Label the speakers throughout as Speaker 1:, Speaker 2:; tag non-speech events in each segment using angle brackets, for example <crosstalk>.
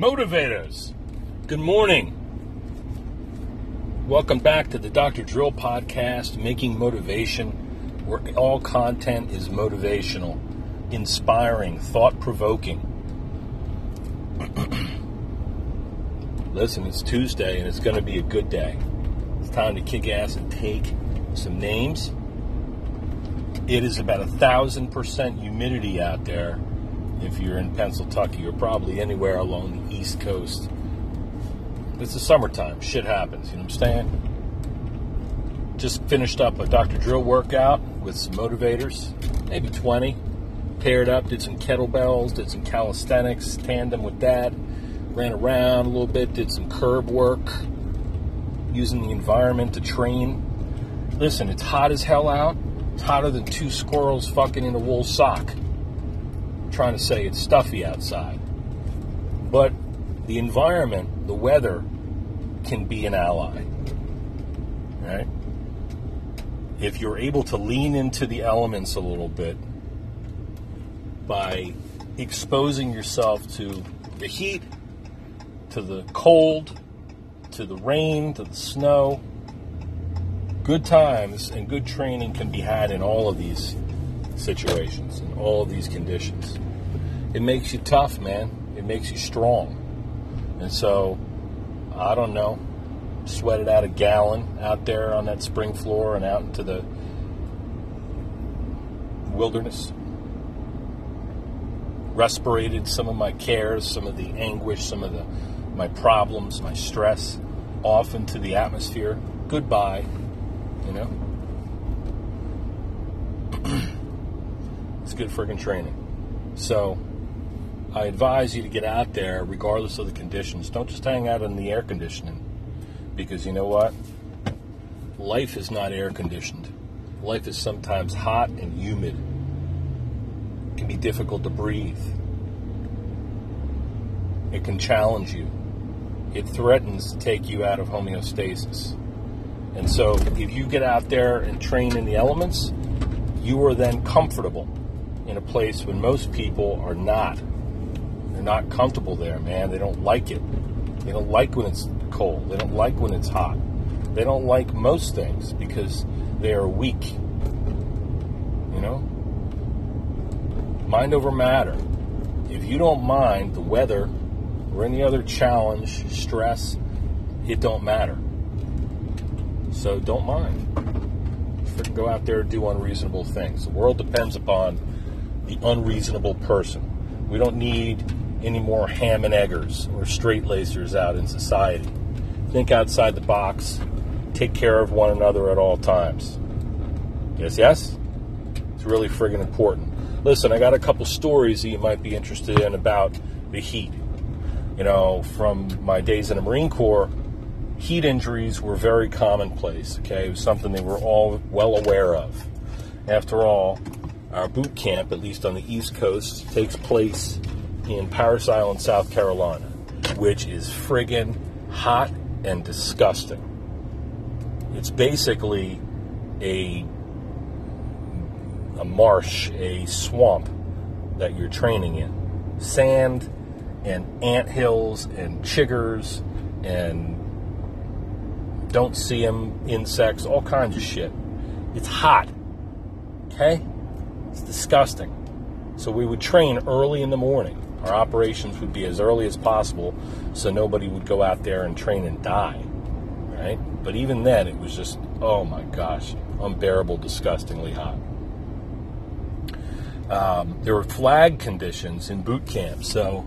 Speaker 1: Motivators, good morning. Welcome back to the Dr. Drill podcast, Making Motivation, where all content is motivational, inspiring, thought provoking. <clears throat> Listen, it's Tuesday and it's going to be a good day. It's time to kick ass and take some names. It is about a thousand percent humidity out there if you're in Pennsylvania or probably anywhere along the East Coast. It's the summertime. Shit happens. You know what I'm saying? Just finished up a Dr. Drill workout with some motivators, maybe 20. Paired up, did some kettlebells, did some calisthenics, tandem with that. Ran around a little bit, did some curb work, using the environment to train. Listen, it's hot as hell out. It's hotter than two squirrels fucking in a wool sock trying to say it's stuffy outside. But the environment, the weather, can be an ally. Right? If you're able to lean into the elements a little bit by exposing yourself to the heat, to the cold, to the rain, to the snow, good times and good training can be had in all of these situations, and all these conditions. It makes you tough, man. It makes you strong. And so, I don't know, sweated out a gallon out there on that spring floor and out into the wilderness. Respirated some of my cares, some of the anguish, some of the my problems, my stress off into the atmosphere. Goodbye, you know. Good friggin' training. So, I advise you to get out there regardless of the conditions. Don't just hang out in the air conditioning because you know what? Life is not air conditioned. Life is sometimes hot and humid. It can be difficult to breathe. It can challenge you. It threatens to take you out of homeostasis. And so, if you get out there and train in the elements, you are then comfortable in a place when most people are not. They're not comfortable there, man. They don't like it. They don't like when it's cold. They don't like when it's hot. They don't like most things because they are weak. You know? Mind over matter. If you don't mind the weather or any other challenge, stress, it don't matter. So don't mind. Go out there and do unreasonable things. The world depends upon the unreasonable person. We don't need any more ham and eggers or straight lacers out in society. Think outside the box. Take care of one another at all times. Yes, yes? It's really friggin' important. Listen, I got a couple stories that you might be interested in about the heat. You know, from my days in the Marine Corps, heat injuries were very commonplace, okay? It was something they were all well aware of. After all, our boot camp, at least on the East Coast, takes place in Parris Island, South Carolina, which is friggin' hot and disgusting. It's basically a a marsh, a swamp that you're training in. Sand and ant hills and chiggers and don't see them, insects, all kinds of shit. It's hot. Okay? It's disgusting. So we would train early in the morning. Our operations would be as early as possible so nobody would go out there and train and die. Right? But even then, it was just, oh my gosh, unbearable, disgustingly hot. Um, there were flag conditions in boot camp, so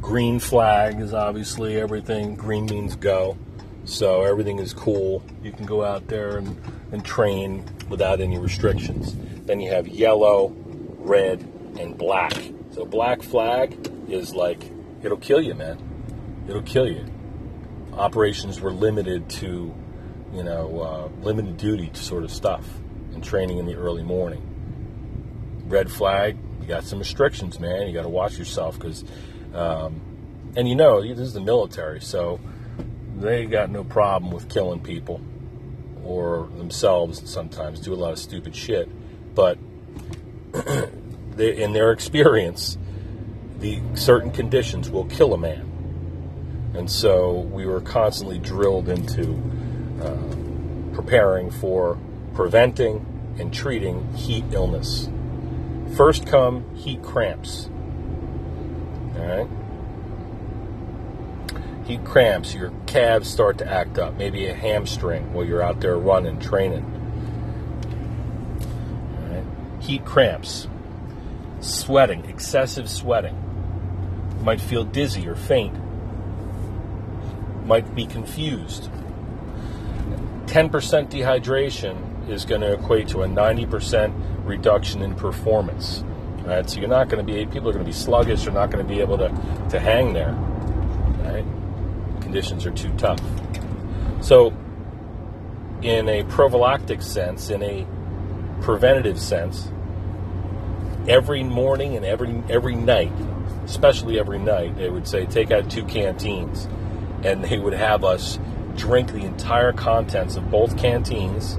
Speaker 1: green flag is obviously everything. Green means go, so everything is cool. You can go out there and, and train without any restrictions. Then you have yellow, red, and black. So black flag is like it'll kill you, man. It'll kill you. Operations were limited to, you know, uh, limited duty to sort of stuff and training in the early morning. Red flag, you got some restrictions, man. You got to watch yourself because, um, and you know, this is the military, so they got no problem with killing people or themselves sometimes do a lot of stupid shit. But <clears throat> they, in their experience, the certain conditions will kill a man. And so we were constantly drilled into uh, preparing for preventing and treating heat illness. First come heat cramps. All right? Heat cramps, your calves start to act up, maybe a hamstring while you're out there running, training. Right? Heat cramps, sweating, excessive sweating. You might feel dizzy or faint. Might be confused. 10% dehydration is going to equate to a 90% reduction in performance. Right? So you're not going to be, people are going to be sluggish, you're not going to be able to, to hang there. Conditions are too tough. So, in a prophylactic sense, in a preventative sense, every morning and every every night, especially every night, they would say take out two canteens, and they would have us drink the entire contents of both canteens,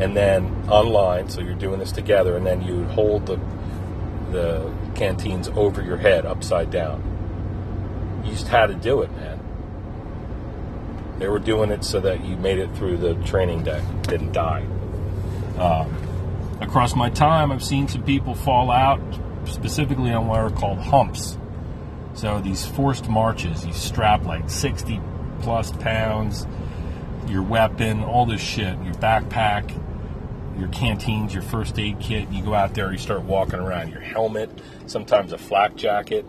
Speaker 1: and then online. So you're doing this together, and then you hold the the canteens over your head, upside down. You just had to do it, man. They were doing it so that you made it through the training day, didn't die. Um, across my time, I've seen some people fall out, specifically on what are called humps. So these forced marches, you strap like 60 plus pounds, your weapon, all this shit, your backpack, your canteens, your first aid kit. You go out there, you start walking around, your helmet, sometimes a flak jacket.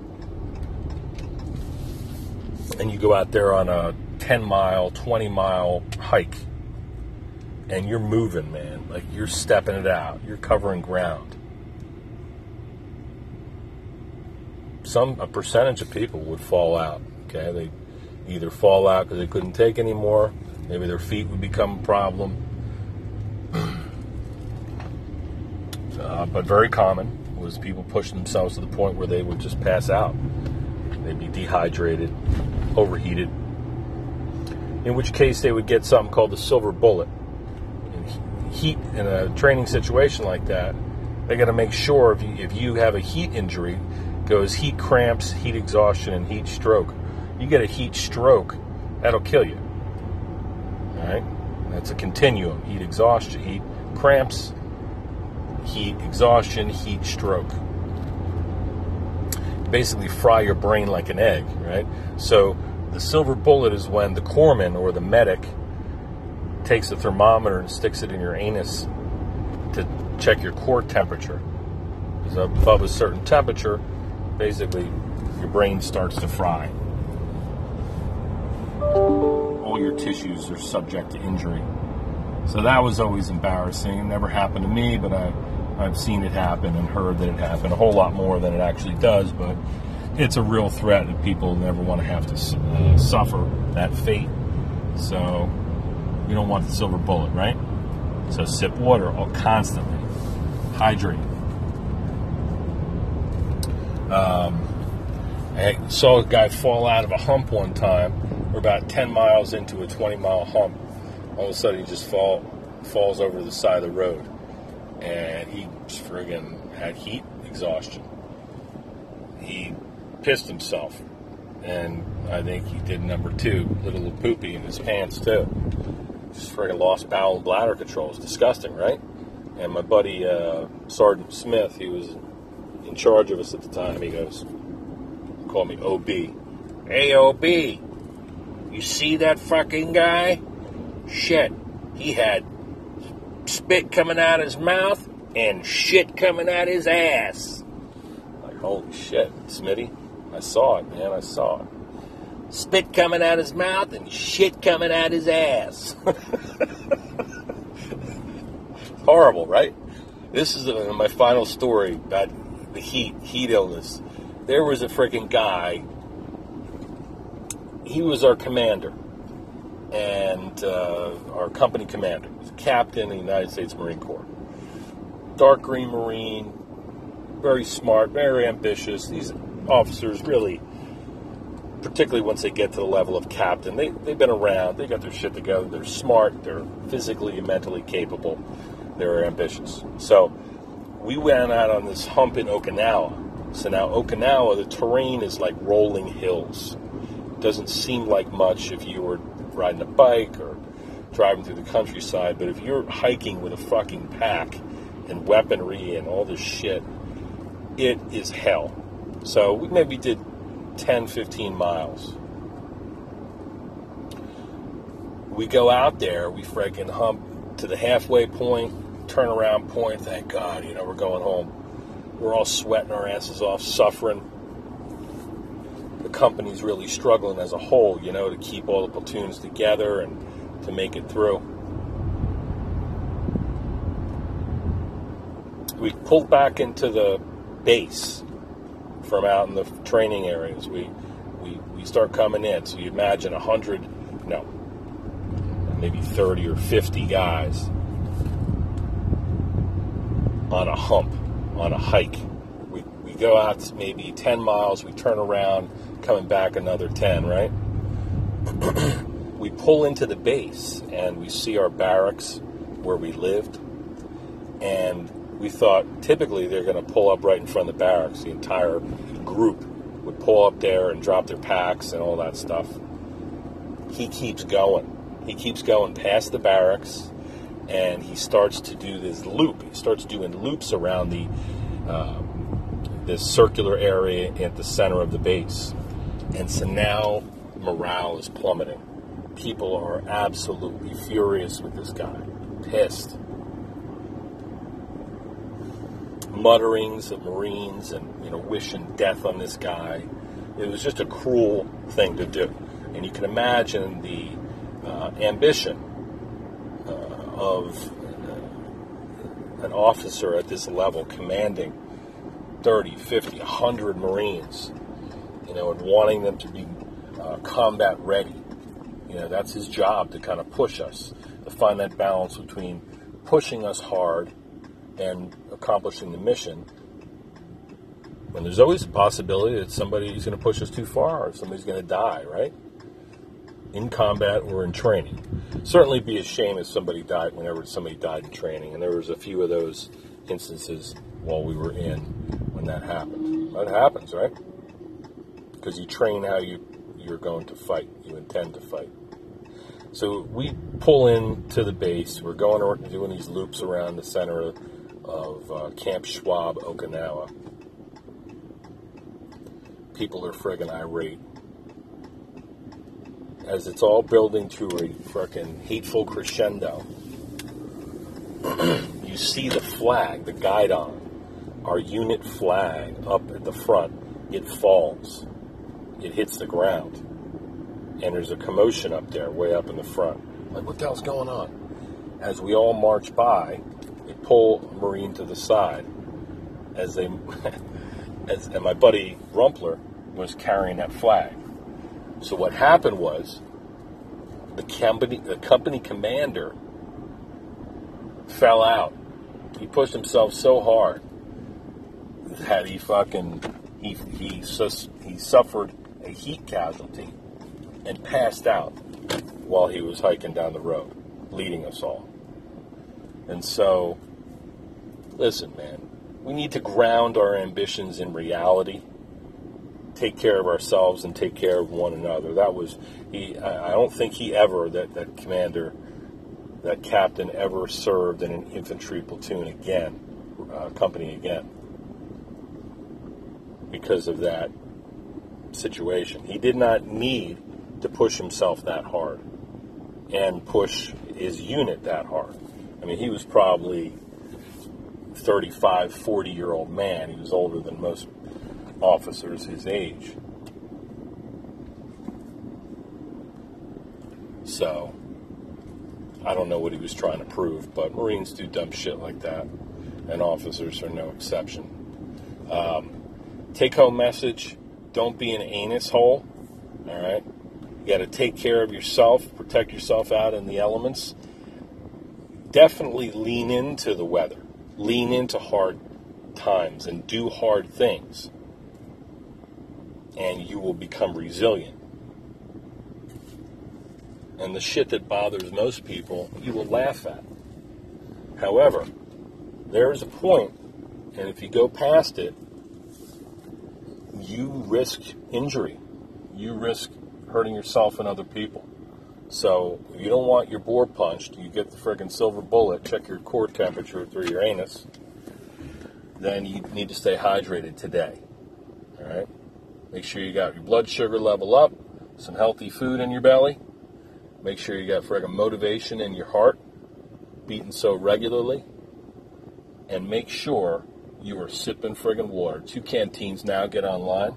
Speaker 1: And you go out there on a 10 mile, 20 mile hike. And you're moving, man. Like you're stepping it out, you're covering ground. Some, a percentage of people would fall out. Okay, they either fall out because they couldn't take anymore, maybe their feet would become a problem. <clears throat> uh, but very common was people pushing themselves to the point where they would just pass out. They'd be dehydrated, overheated. In which case, they would get something called the silver bullet. In heat in a training situation like that, they got to make sure if you, if you have a heat injury, goes heat cramps, heat exhaustion, and heat stroke. You get a heat stroke, that'll kill you. All right, that's a continuum: heat exhaustion, heat cramps, heat exhaustion, heat stroke. Basically, fry your brain like an egg, right? So, the silver bullet is when the corpsman or the medic takes a thermometer and sticks it in your anus to check your core temperature. Because above a certain temperature, basically, your brain starts to fry. All your tissues are subject to injury. So that was always embarrassing. It never happened to me, but I I've seen it happen and heard that it happened a whole lot more than it actually does, but it's a real threat that people never want to have to uh, suffer that fate. So you don't want the silver bullet, right? So sip water all constantly, hydrate. Um, I saw a guy fall out of a hump one time. We're about 10 miles into a 20 mile hump. All of a sudden, he just fall falls over the side of the road and he friggin' had heat exhaustion. He pissed himself, and I think he did number two, little poopy in his pants too. Just friggin' lost bowel and bladder control. It's disgusting, right? And my buddy uh, Sergeant Smith, he was in charge of us at the time. He goes, call me OB. Hey OB, you see that fucking guy? Shit, he had spit coming out his mouth and shit coming out his ass. Like, holy shit, Smitty. I saw it, man. I saw it. Spit coming out his mouth and shit coming out his ass. <laughs> Horrible, right? This is uh, my final story about the heat, heat illness. There was a freaking guy. He was our commander and uh, our company commander, captain in the United States Marine Corps. Dark green Marine, very smart, very ambitious. These officers really, particularly once they get to the level of captain, they, they've been around, they got their shit together, they're smart, they're physically and mentally capable, they're ambitious. So we went out on this hump in Okinawa, So now Okinawa, the terrain is like rolling hills. It doesn't seem like much if you were riding a bike or driving through the countryside, but if you're hiking with a fucking pack and weaponry and all this shit, it is hell. So we maybe did 10, 15 miles. We go out there, we freaking hump to the halfway point, turnaround point, thank God, you know, we're going home. We're all sweating our asses off, suffering. The company's really struggling as a whole, you know, to keep all the platoons together and to make it through. We pulled back into the base from out in the training areas. We we, we start coming in. So you imagine a hundred, no, maybe thirty or fifty guys on a hump, on a hike. We we go out maybe ten miles. We turn around, coming back another ten, right? <clears throat> we pull into the base and we see our barracks where we lived, and we thought typically they're going to pull up right in front of the barracks. The entire group would pull up there and drop their packs and all that stuff. He keeps going. He keeps going past the barracks, and he starts to do this loop. He starts doing loops around the um, this circular area at the center of the base, and so now morale is plummeting. People are absolutely furious with this guy, pissed mutterings of Marines and you know wishing death on this guy. It was just a cruel thing to do, and you can imagine the uh, ambition uh, of uh, an officer at this level commanding 30, 50, 100 Marines, you know, and wanting them to be uh, combat ready. You know, that's his job to kind of push us, to find that balance between pushing us hard and accomplishing the mission. when there's always a possibility that somebody is going to push us too far or somebody's going to die, right? In combat or in training. Certainly be a shame if somebody died whenever somebody died in training. And there was a few of those instances while we were in when that happened. That happens, right? Because you train how you, you're going to fight, you intend to fight. So we pull in to the base. We're going doing these loops around the center of of uh, Camp Schwab, Okinawa. People are friggin' irate. As it's all building to a frickin' hateful crescendo, <clears throat> you see the flag, the guidon, our unit flag up at the front. It falls. It hits the ground. And there's a commotion up there, way up in the front. Like, what the hell's going on? As we all march by, pull Marine to the side as they, <laughs> as, and my buddy Rumpler was carrying that flag. So what happened was the company, the company commander fell out. He pushed himself so hard that he fucking he he sus, he suffered a heat casualty and passed out while he was hiking down the road, leading us all. And so, listen, man, we need to ground our ambitions in reality, take care of ourselves, and take care of one another. That was he. I don't think he ever that that commander, that captain ever served in an infantry platoon again, uh, company again, because of that situation. He did not need to push himself that hard and push his unit that hard. I mean, he was probably 35, 40 year old man. He was older than most officers his age. So, I don't know what he was trying to prove, but Marines do dumb shit like that, and officers are no exception. Um, take home message don't be an anus hole, all right? You got to take care of yourself, protect yourself out in the elements definitely lean into the weather, lean into hard times, and do hard things. And you will become resilient. And the shit that bothers most people, you will laugh at. However, there is a point, and if you go past it, you risk injury. You risk hurting yourself and other people. So you don't want your bore punched. You get the friggin' silver bullet. Check your core temperature through your anus. Then you need to stay hydrated today. All right. Make sure you got your blood sugar level up, some healthy food in your belly. Make sure you got friggin' motivation in your heart, beating so regularly. And make sure you are sipping friggin' water. Two canteens now. Get online.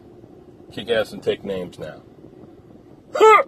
Speaker 1: Kick ass and take names now. <laughs>